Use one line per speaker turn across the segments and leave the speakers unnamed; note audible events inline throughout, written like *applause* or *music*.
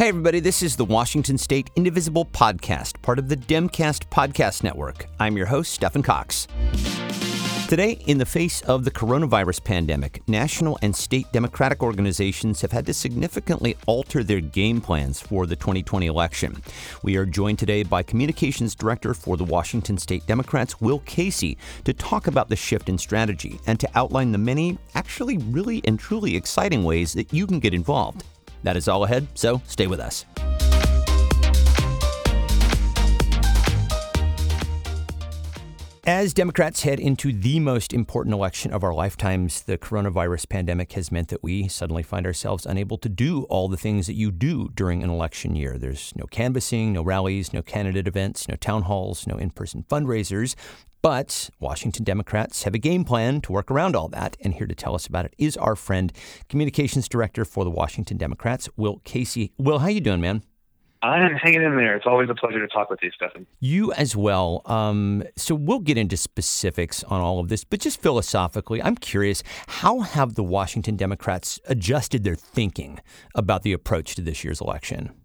Hey, everybody, this is the Washington State Indivisible Podcast, part of the Demcast Podcast Network. I'm your host, Stephen Cox. Today, in the face of the coronavirus pandemic, national and state Democratic organizations have had to significantly alter their game plans for the 2020 election. We are joined today by Communications Director for the Washington State Democrats, Will Casey, to talk about the shift in strategy and to outline the many, actually really and truly exciting ways that you can get involved. That is all ahead, so stay with us. As Democrats head into the most important election of our lifetimes, the coronavirus pandemic has meant that we suddenly find ourselves unable to do all the things that you do during an election year. There's no canvassing, no rallies, no candidate events, no town halls, no in person fundraisers. But Washington Democrats have a game plan to work around all that, and here to tell us about it is our friend, communications director for the Washington Democrats, Will Casey. Will, how you doing, man?
I'm hanging in there. It's always a pleasure to talk with you, Stefan.
You as well. Um, so we'll get into specifics on all of this, but just philosophically, I'm curious how have the Washington Democrats adjusted their thinking about the approach to this year's election?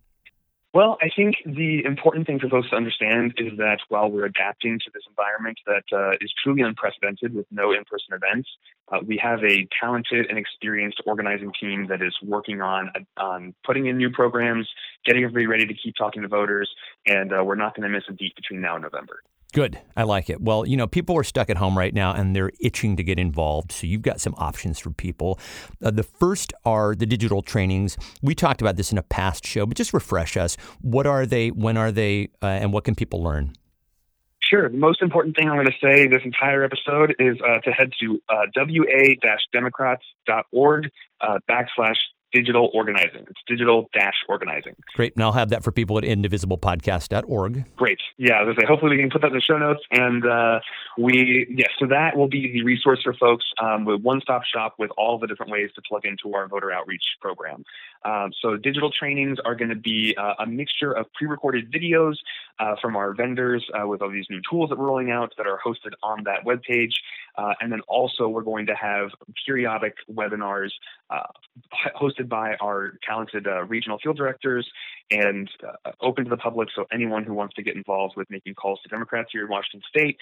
Well, I think the important thing for folks to understand is that while we're adapting to this environment that uh, is truly unprecedented with no in person events, uh, we have a talented and experienced organizing team that is working on, on putting in new programs, getting everybody ready to keep talking to voters, and uh, we're not going to miss a beat between now and November.
Good. I like it. Well, you know, people are stuck at home right now and they're itching to get involved. So you've got some options for people. Uh, the first are the digital trainings. We talked about this in a past show, but just refresh us. What are they? When are they? Uh, and what can people learn?
Sure. The most important thing I'm going to say this entire episode is uh, to head to uh, wa-democrats.org uh, backslash digital organizing. It's digital dash organizing.
Great. And I'll have that for people at indivisiblepodcast.org.
Great. Yeah, I say, hopefully we can put that in the show notes. And uh, we, yes, yeah, so that will be the resource for folks um, with one stop shop with all the different ways to plug into our voter outreach program. Um, so digital trainings are going to be uh, a mixture of pre recorded videos uh, from our vendors uh, with all these new tools that we're rolling out that are hosted on that webpage. Uh, and then also, we're going to have periodic webinars uh, hosted by our talented uh, regional field directors and open to the public. So, anyone who wants to get involved with making calls to Democrats here in Washington state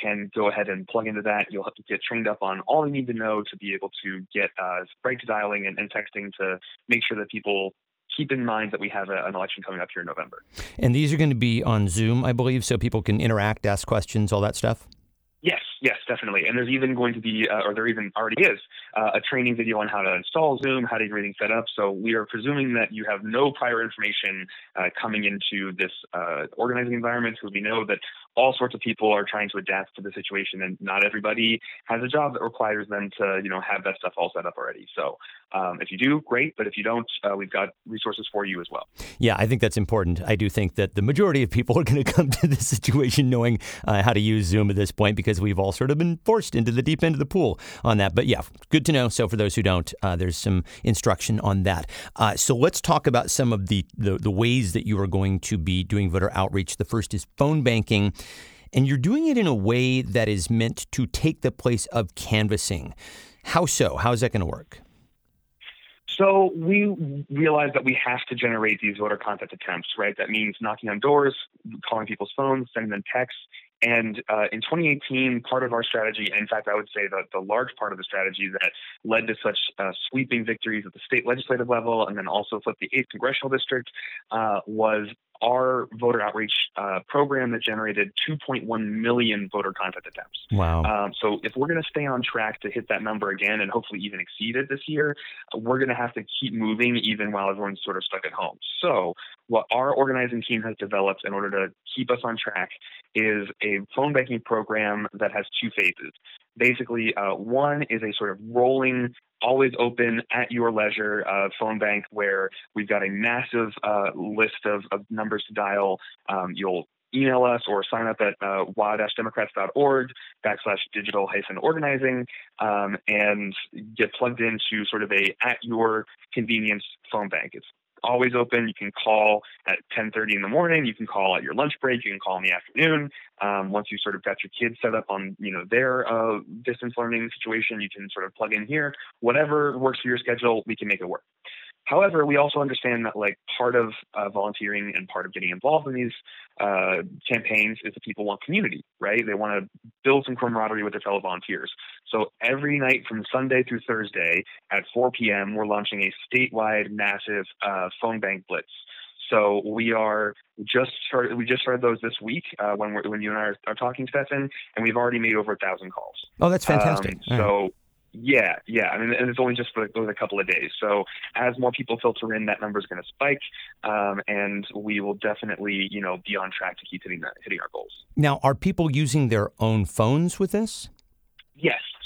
can go ahead and plug into that. You'll have to get trained up on all you need to know to be able to get uh, right to dialing and, and texting to make sure that people keep in mind that we have a, an election coming up here in November.
And these are going to be on Zoom, I believe, so people can interact, ask questions, all that stuff?
Yes, yes, definitely. And there's even going to be, uh, or there even already is, uh, a training video on how to install Zoom, how to get everything set up. So we are presuming that you have no prior information uh, coming into this uh, organizing environment because we know that all sorts of people are trying to adapt to the situation, and not everybody has a job that requires them to, you know, have that stuff all set up already. So um, if you do, great. But if you don't, uh, we've got resources for you as well.
Yeah, I think that's important. I do think that the majority of people *laughs* are going to come to this situation knowing uh, how to use Zoom at this point because we've all sort of been forced into the deep end of the pool on that. But yeah, good to know. So for those who don't, uh, there's some instruction on that. Uh, so let's talk about some of the, the the ways that you are going to be doing voter outreach. The first is phone banking and you're doing it in a way that is meant to take the place of canvassing. How so? How is that going to work?
So we realize that we have to generate these voter contact attempts, right? That means knocking on doors, calling people's phones, sending them texts. And uh, in 2018, part of our strategy, and in fact, I would say that the large part of the strategy that led to such uh, sweeping victories at the state legislative level and then also flipped the 8th congressional district uh, was our voter outreach uh, program that generated 2.1 million voter contact attempts.
Wow.
Um, so if we're going to stay on track to hit that number again and hopefully even exceed it this year, we're going to have to keep moving even while everyone's sort of stuck at home. So what our organizing team has developed in order to keep us on track is a phone banking program that has two phases. Basically, uh, one is a sort of rolling always open at your leisure uh, phone bank where we've got a massive uh, list of, of, numbers to dial. Um, you'll email us or sign up at uh, wa-democrats.org backslash digital hyphen organizing um, and get plugged into sort of a at your convenience phone bank. It's always open. You can call at 10:30 in the morning. You can call at your lunch break. You can call in the afternoon. Um, once you sort of got your kids set up on you know their uh, distance learning situation, you can sort of plug in here. Whatever works for your schedule, we can make it work. However, we also understand that like part of uh, volunteering and part of getting involved in these uh, campaigns is that people want community, right? They want to build some camaraderie with their fellow volunteers. So every night from Sunday through Thursday at 4 p.m., we're launching a statewide massive uh, phone bank blitz. So we are just started. We just started those this week uh, when when you and I are, are, talking, Stefan, and we've already made over a thousand calls.
Oh, that's fantastic!
Um, so. Yeah, yeah. I mean, and it's only just for a couple of days. So as more people filter in, that number is going to spike, um, and we will definitely, you know, be on track to keep hitting that, hitting our goals.
Now, are people using their own phones with this?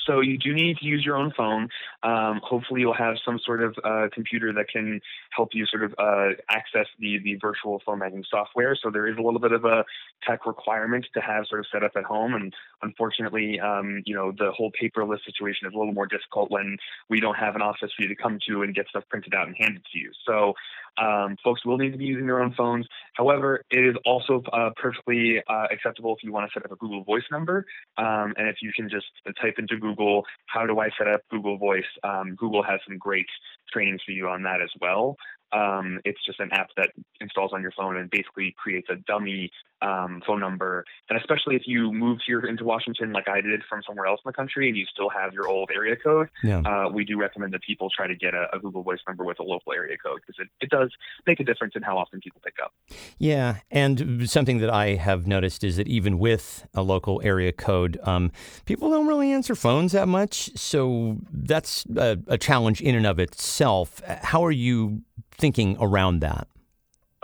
So you do need to use your own phone. Um, hopefully, you'll have some sort of uh, computer that can help you sort of uh, access the the virtual banking software. So there is a little bit of a tech requirement to have sort of set up at home. And unfortunately, um, you know, the whole paperless situation is a little more difficult when we don't have an office for you to come to and get stuff printed out and handed to you. So um, folks will need to be using their own phones. However, it is also uh, perfectly uh, acceptable if you want to set up a Google Voice number. Um, and if you can just type into Google, how do I set up Google Voice? Um, Google has some great trainings for you on that as well. Um, it's just an app that installs on your phone and basically creates a dummy um, phone number. And especially if you moved here into Washington, like I did from somewhere else in the country, and you still have your old area code, yeah. uh, we do recommend that people try to get a, a, Google Voice number with a local area code because it, it does make a difference in how often people pick up.
Yeah. And something that I have noticed is that even with a local area code, um, people don't really answer phones that much. So that's a, a challenge in and of itself. How are you thinking around that?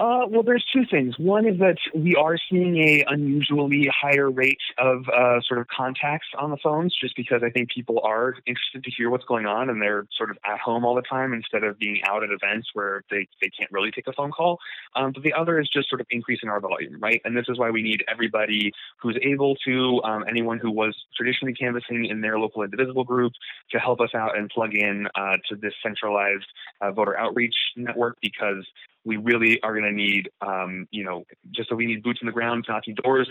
Uh, well, there's two things. One is that we are seeing a unusually higher rate of uh, sort of contacts on the phones, just because I think people are interested to hear what's going on, and they're sort of at home all the time instead of being out at events where they, they can't really take a phone call. Um, but the other is just sort of increasing our volume, right? And this is why we need everybody who's able to, um, anyone who was traditionally canvassing in their local indivisible group, to help us out and plug in uh, to this centralized uh, voter outreach network because we really are going to need, um, you know, just so we need boots on the ground, knocking doors.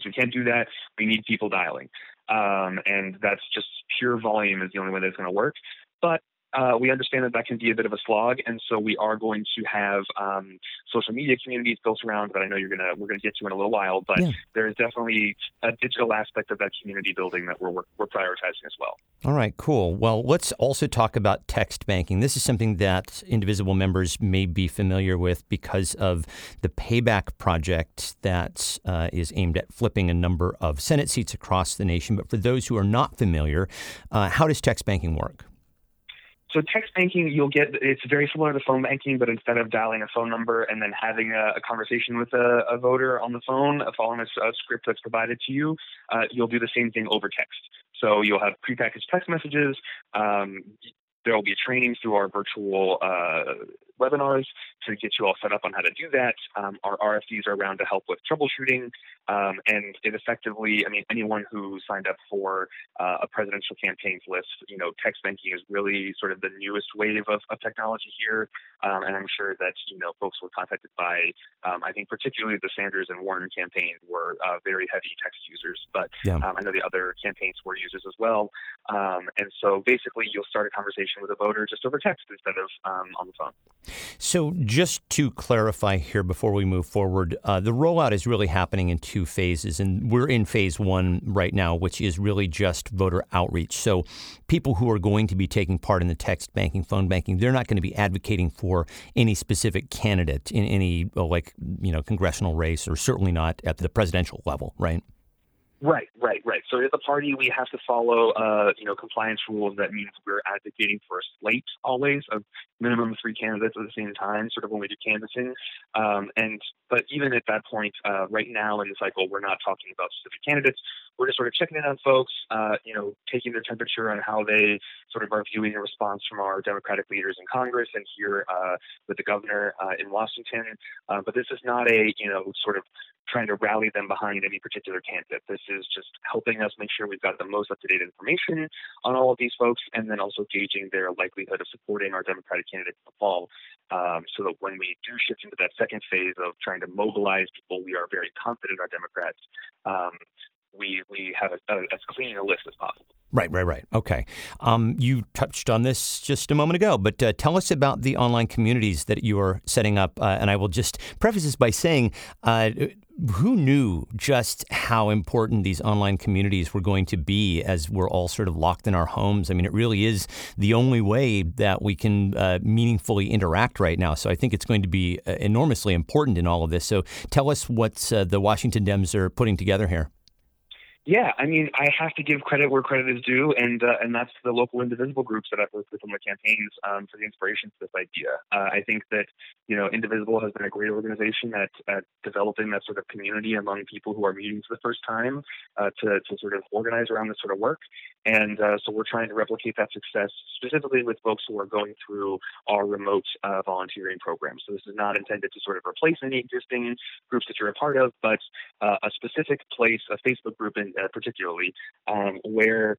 So we can't do that. We need people dialing. Um, and that's just pure volume is the only way that's going to work. But uh, we understand that that can be a bit of a slog, and so we are going to have um, social media communities built around that I know you're gonna we're gonna get to in a little while. But yeah. there is definitely a digital aspect of that community building that we're we're prioritizing as well.
All right, cool. Well, let's also talk about text banking. This is something that Indivisible members may be familiar with because of the Payback project that uh, is aimed at flipping a number of Senate seats across the nation. But for those who are not familiar, uh, how does text banking work?
So text banking, you'll get it's very similar to phone banking, but instead of dialing a phone number and then having a, a conversation with a, a, voter on the phone, following a, a, script that's provided to you, uh, you'll do the same thing over text. So you'll have prepackaged text messages. Um, there will be training through our virtual uh, webinars to get you all set up on how to do that. Um, our RFDs are around to help with troubleshooting, um, and it effectively, I mean, anyone who signed up for uh, a presidential campaigns list, you know, text banking is really sort of the newest wave of, of technology here, um, and I'm sure that you know folks were contacted by, um, I think particularly the Sanders and Warren campaign were uh, very heavy text users, but yeah. Um, I know the other campaigns were users as well, um, and so basically you'll start a conversation with a voter just over text instead of on the phone.
So, just to clarify here before we move forward, uh, the rollout is really happening in two phases, and we're in phase one right now, which is really just voter outreach. So, people who are going to be taking part in the text banking, phone banking, they're not going to be advocating for any specific candidate in any like you know congressional race, or certainly not at the presidential level, right?
Right, right, right. So as a party, we have to follow, uh, you know, compliance rules. That means we're advocating for a slate always of minimum three candidates at the same time, sort of when we do canvassing. Um, and but even at that point, uh, right now in the cycle, we're not talking about specific candidates. We're just sort of checking in on folks, uh, you know, taking their temperature on how they sort of are viewing a response from our Democratic leaders in Congress and here uh, with the governor uh, in Washington. Uh, but this is not a, you know, sort of trying to rally them behind any particular candidate. This is just helping us make sure we've got the most up to date information on all of these folks and then also gauging their likelihood of supporting our Democratic candidate in the fall. Um, so that when we do shift into that second phase of trying to mobilize people, we are very confident our Democrats. Um, we we have a, a, as clean a list as possible.
Right, right, right. Okay. Um, you touched on this just a moment ago, but uh, tell us about the online communities that you are setting up. Uh, and I will just preface this by saying, uh, who knew just how important these online communities were going to be as we're all sort of locked in our homes? I mean, it really is the only way that we can uh, meaningfully interact right now. So I think it's going to be uh, enormously important in all of this. So tell us what uh, the Washington Dems are putting together here.
Yeah, I mean, I have to give credit where credit is due, and uh, and that's the local indivisible groups that I've worked with on the campaigns um, for the inspiration for this idea. Uh, I think that you know, Indivisible has been a great organization at, at developing that sort of community among people who are meeting for the first time uh, to to sort of organize around this sort of work, and uh, so we're trying to replicate that success specifically with folks who are going through our remote uh, volunteering program. So this is not intended to sort of replace any existing groups that you're a part of, but uh, a specific place, a Facebook group in uh, particularly, um, where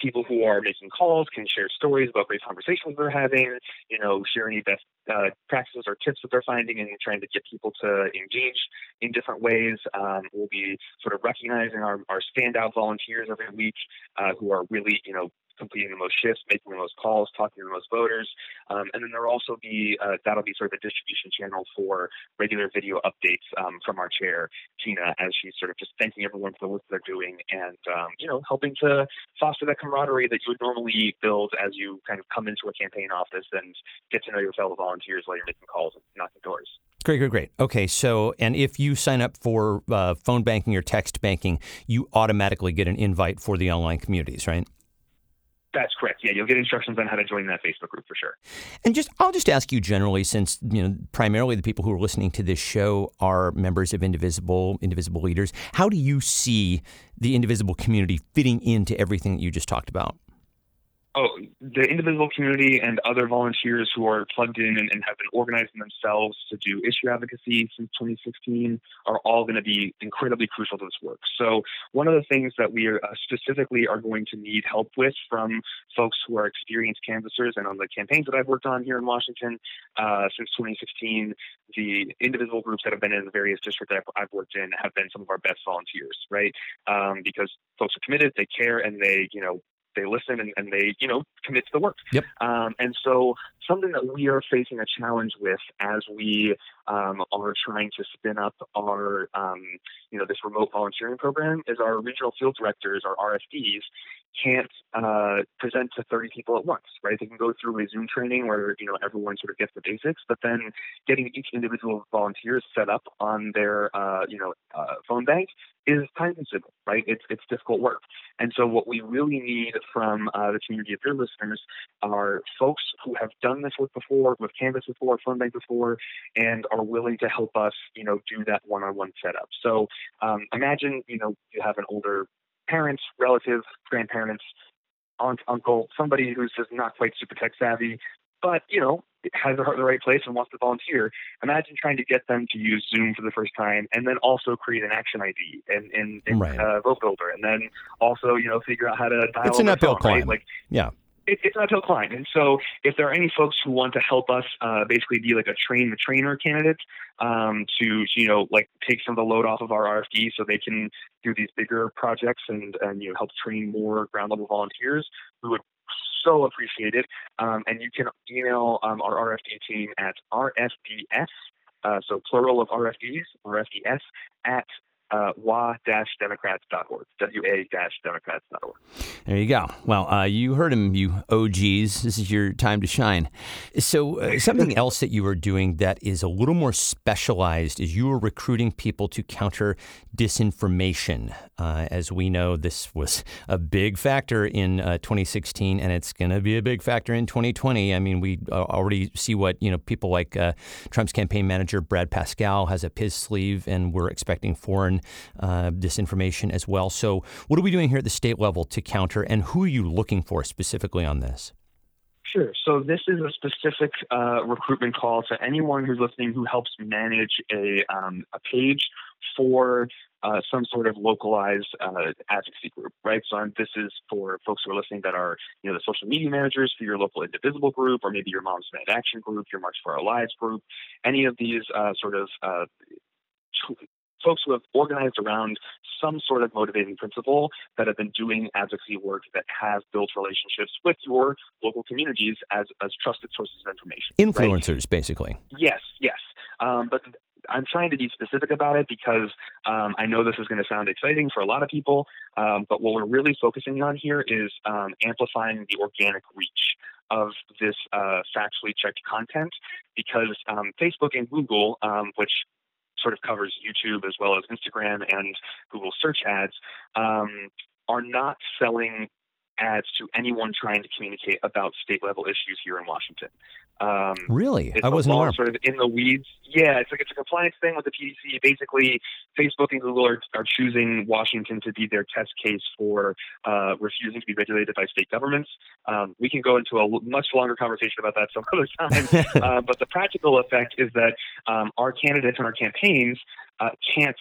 people who are making calls can share stories about great conversations they're having, you know, share any best uh, practices or tips that they're finding and trying to get people to engage in different ways. Um, we'll be sort of recognizing our, our standout volunteers every week uh, who are really, you know, completing the most shifts, making the most calls, talking to the most voters. Um, and then there'll also be, uh, that'll be sort of the distribution channel for regular video updates um, from our chair, Tina, as she's sort of just thanking everyone for the work they're doing and, um, you know, helping to foster that camaraderie that you would normally build as you kind of come into a campaign office and get to know your fellow volunteers while you're making calls and knocking doors.
Great, great, great. Okay, so and if you sign up for uh, phone banking or text banking, you automatically get an invite for the online communities, right?
That's correct. Yeah, you'll get instructions on how to join that Facebook group for sure.
And just, I'll just ask you generally, since you know primarily the people who are listening to this show are members of Indivisible, Indivisible leaders. How do you see the Indivisible community fitting into everything that you just talked about?
Oh, the Indivisible community and other volunteers who are plugged in and, and, have been organizing themselves to do issue advocacy since 2016 are all going to be incredibly crucial to this work. So, one of the things that we are, uh, specifically are going to need help with from folks who are experienced canvassers and on the campaigns that I've worked on here in Washington uh, since 2016, the Indivisible groups that have been in the various districts I've, I've worked in have been some of our best volunteers, right? Um, because folks are committed, they care, and they, you know, they listen and, and they you know commit to the work.
Yep.
Um, and so something that we are facing a challenge with as we um, are trying to spin up our um, you know this remote volunteering program is our regional field directors, our RFDs, can't uh, present to 30 people at once, right? They can go through a Zoom training where you know everyone sort of gets the basics, but then getting each individual volunteer set up on their uh, you know uh, phone bank is time consuming, right? It's it's difficult work, and so what we really need from uh, the community of your listeners are folks who have done this work before, with Canvas before, phone bank before, and are willing to help us, you know, do that one-on-one setup. So um, imagine, you know, you have an older parents, relatives, grandparents, aunt, uncle, somebody who's just not quite super tech savvy, but you know has their heart in the right place and wants to volunteer. Imagine trying to get them to use Zoom for the first time, and then also create an action ID and and, and right. uh, VoteBuilder, and then also you know figure out how to dial.
It's an uphill climb.
Right?
Like yeah
it, it's an uphill climb. And so, if there are any folks who want to help us, uh, basically be like a train the trainer candidate um, to, you know, like take some of the load off of our RFD, so they can do these bigger projects and and you know help train more ground level volunteers, we would so appreciate it. Um, and you can email um, our RFD team at RFDS, uh, so plural of RFDs, RFDS at uh, wa-democrats.org, wa-democrats.org.
There you go. Well, uh, you heard him, you OGs. This is your time to shine. So, uh, something else that you are doing that is a little more specialized is you are recruiting people to counter disinformation. Uh, as we know, this was a big factor in uh, 2016, and it's going to be a big factor in 2020. I mean, we uh, already see what you know people like Trump's campaign manager Brad Parscale has up his sleeve, and we're expecting foreign uh, disinformation as well. So, what are we doing here at the state level to counter, and who are you looking for specifically on this?
Sure. So this is a specific uh, recruitment call to anyone who's listening who helps manage a, um, a page for uh, some sort of localized uh, advocacy group, right? So um, this is for folks who are listening that are, you know, the social media managers for your local Indivisible group, or maybe your Moms Demand Action group, your March for Our Lives group, any of these uh, sort of uh, folks who have organized around some sort of motivating principle that have been doing advocacy work that have built relationships with your local communities as, as trusted sources of information.
Influencers, right? basically.
Yes, yes. Um, but I'm trying to be specific about it because um, I know this is going to sound exciting for a lot of people, um, but what we're really focusing on here is um, amplifying the organic reach of this uh, factually checked content because um, Facebook and Google, um, which sort of covers YouTube as well as Instagram and Google search ads, um, are not selling ads to anyone trying to communicate about state level issues here in Washington.
Um, really, I wasn't aware.
Sort of in the weeds. Yeah, it's like it's a compliance thing with the PDC. Basically, Facebook and Google are, are choosing Washington to be their test case for uh, refusing to be regulated by state governments. Um, we can go into a much longer conversation about that some *laughs* other time. *laughs* uh, but the practical effect is that um, our candidates and our campaigns uh, can't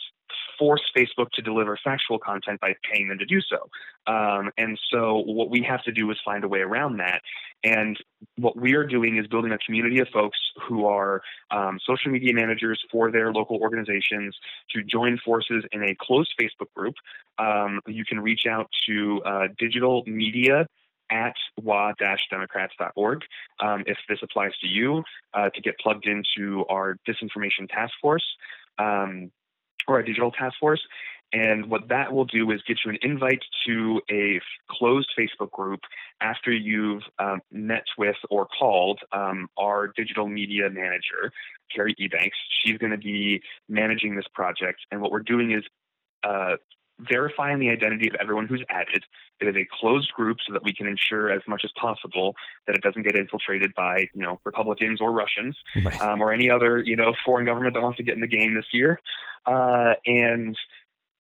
force Facebook to deliver factual content by paying them to do so. Um, and so what we have to do is find a way around that. And what we are doing is building a community of folks who are um, social media managers for their local organizations to join forces in a closed Facebook group. Um, you can reach out to uh, digital media at wa-democrats.org um, if this applies to you uh, to get plugged into our disinformation task force. Um, or a digital task force. And what that will do is get you an invite to a closed Facebook group after you've um, met with or called um, our digital media manager, Carrie Ebanks. She's going to be managing this project. And what we're doing is uh, verifying the identity of everyone who's added. It is a closed group so that we can ensure as much as possible that it doesn't get infiltrated by, you know, Republicans or Russians right. um, or any other, you know, foreign government that wants to get in the game this year. Uh, and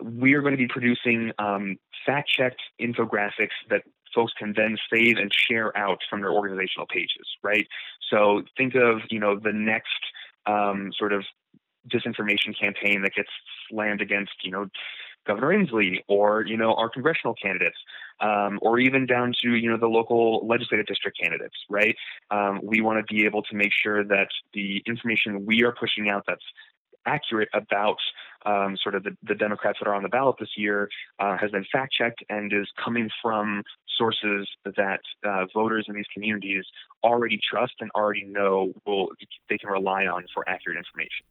we are going to be producing um, fact-checked infographics that folks can then save and share out from their organizational pages, right? So think of, you know, the next um, sort of disinformation campaign that gets slammed against, you know, Governor Inslee or you know our congressional candidates, um, or even down to you know the local legislative district candidates. Right? Um, we want to be able to make sure that the information we are pushing out that's accurate about um, sort of the, the, Democrats that are on the ballot this year uh, has been fact checked and is coming from sources that uh, voters in these communities already trust and already know will they can rely on for accurate information.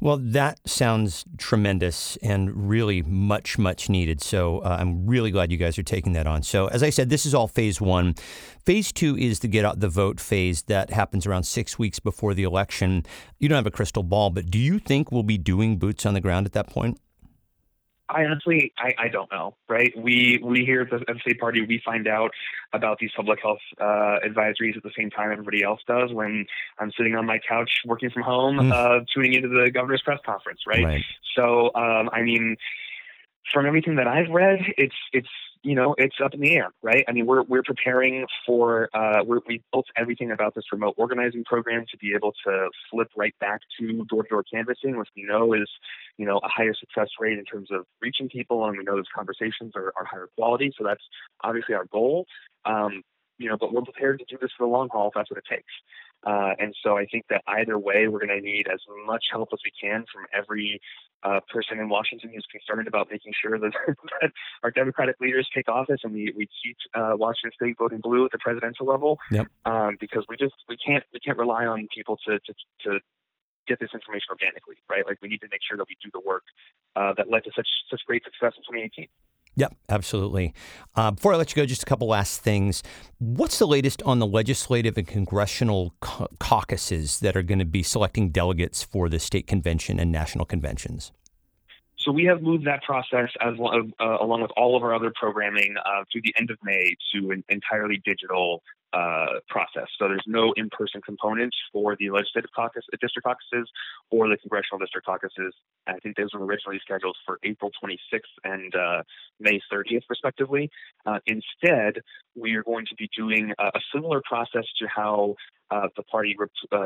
Well, that sounds tremendous and really much, much needed. So uh, I'm really glad you guys are taking that on. So, as I said, this is all phase one. Phase two is the get out the vote phase that happens around six weeks before the election. You don't have a crystal ball, but do you think we'll be doing boots on the ground at that point?
I honestly, I, I don't know, right? We we here at the, state party, we find out about these public health uh, advisories at the same time everybody else does. When I'm sitting on my couch working from home, mm. uh, tuning into the governor's press conference, right? right. So, um, I mean, from everything that I've read, it's it's you know, it's up in the air, right? I mean, we're we're preparing for uh, we're, we built everything about this remote organizing program to be able to flip right back to door-to-door canvassing, which we know is, you know, a higher success rate in terms of reaching people, and we know those conversations are, are higher quality. So that's obviously our goal. Um, you know, but we're prepared to do this for the long haul if that's what it takes. Uh, and so I think that either way, we're going to need as much help as we can from every uh, person in Washington who's concerned about making sure that, *laughs* that our Democratic leaders take office and we, we keep uh, Washington State voting blue at the presidential level.
Yep.
Um, because we just we can't we can't rely on people to to, to get this information organically, right? Like we need to make sure that we do the work uh, that led to such such great success in 2018.
Yep, absolutely. Uh, before I let you go, just a couple last things. What's the latest on the legislative and congressional caucuses that are going to be selecting delegates for the state convention and national conventions?
So we have moved that process as uh, along with all of our other programming uh, through the end of May to an entirely digital uh, process. So there's no in-person component for the legislative caucus, uh, district caucuses, or the congressional district caucuses. I think those were originally scheduled for April 26th and uh, May 30th, respectively. Uh, instead, we are going to be doing a, a similar process to how uh, the party uh,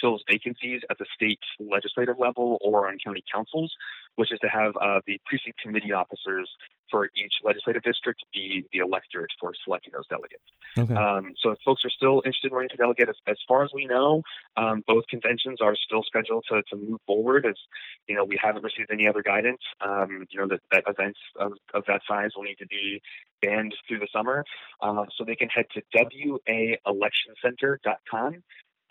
fills vacancies at the state legislative level or on county councils, which is to have uh, the precinct committee officers for each legislative district be the electorate for selecting those delegates. Okay. Um, so if folks are still interested in running to delegate, as, as far as we know, um, both conventions are still scheduled to, to move forward. As you know, we haven't received any other guidance. Um, you know that, that events of, of that size will need to be banned through the summer. Uh, so they can head to waelectioncenter.com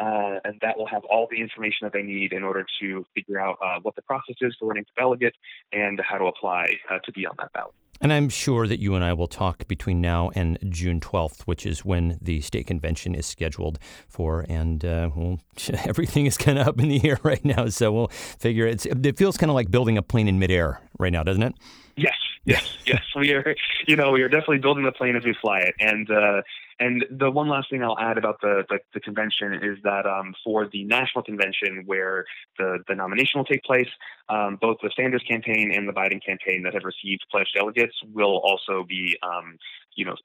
uh, and that will have all the information that they need in order to figure out uh, what the process is for running to delegate and how to apply uh, to be on that ballot.
And I'm sure that you and I will talk between now and June 12th, which is when the state convention is scheduled for. And uh, well, *laughs* everything is kind of up in the air *laughs* right now. So we'll figure it's, it feels kind of like building a plane in midair right now, doesn't it?
Yes, yes, *laughs* yes. We are, you know, we are definitely building the plane as we fly it. And uh, and the one last thing I'll add about the the, the convention is that um, for the national convention where the the nomination will take place, um, both the Sanders campaign and the Biden campaign that have received pledged delegates will also be, um, you know,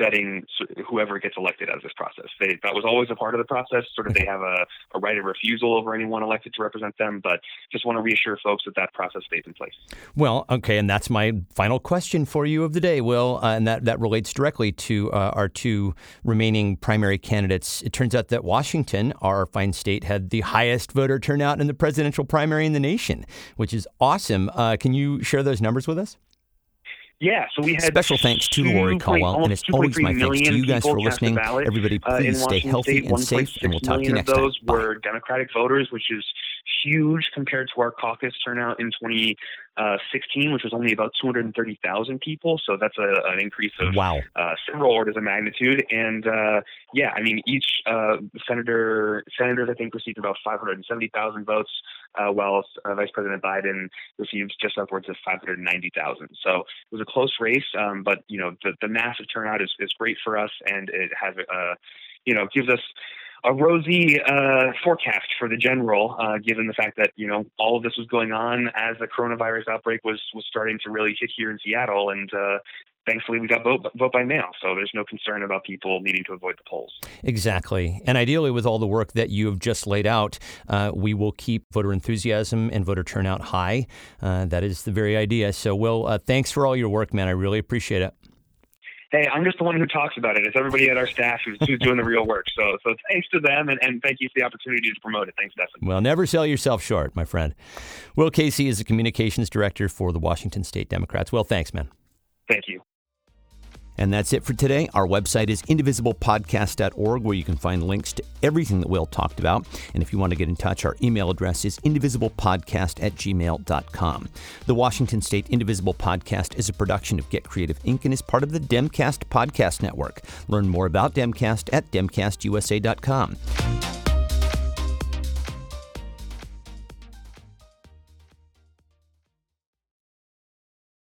vetting whoever gets elected as this process. They, that was always a part of the process. Sort of, they have a, a, right of refusal over anyone elected to represent them. But just want to reassure folks that that process stays in place.
Well, okay, and that's my final question for you of the day, Will, uh, and that that relates directly to uh, our two remaining primary candidates. It turns out that Washington, our fine state, had the highest voter turnout in the presidential primary in the nation, which is awesome. Uh, can you share those numbers with us?
Yeah, so we had
special thanks to Lori Caldwell, and it's always my thanks to you guys for listening. Everybody, uh, please uh, stay healthy State, and safe, and we'll talk to you next
of those
time.
were Democratic voters, which is huge compared to our caucus turnout in 2016, uh, which was only about 230,000 people. So that's a, an increase of
wow.
uh, several orders of magnitude. And uh, yeah, I mean, each uh, senator Sanders I think received about 570,000 votes, uh, while Vice President Biden received just upwards of 590,000. So it was a close race, um, but you know the, the massive turnout is, is great for us, and it has you know gives us a rosy uh, forecast for the general, uh, given the fact that you know all of this was going on as the coronavirus outbreak was was starting to really hit here in Seattle, and uh, thankfully we got vote vote by mail, so there's no concern about people needing to avoid the polls.
Exactly, and ideally, with all the work that you have just laid out, uh, we will keep voter enthusiasm and voter turnout high. Uh, that is the very idea. So, Will, uh, thanks for all your work, man. I really appreciate it
hey, I'm just the one who talks about it. It's everybody at our staff who's, who's doing the real work. So, so thanks to them, and, and thank you for the opportunity to promote it. Thanks, Stefan.
Well, never sell yourself short, my friend. Will Casey is the communications director for the Washington State Democrats. Well, thanks, man.
Thank you.
And that's it for today. Our website is indivisiblepodcast.org, where you can find links to everything that Will talked about. And if you want to get in touch, our email address is indivisiblepodcast at gmail.com. The Washington State Indivisible Podcast is a production of Get Creative Inc. and is part of the Demcast Podcast Network. Learn more about Demcast at demcastusa.com.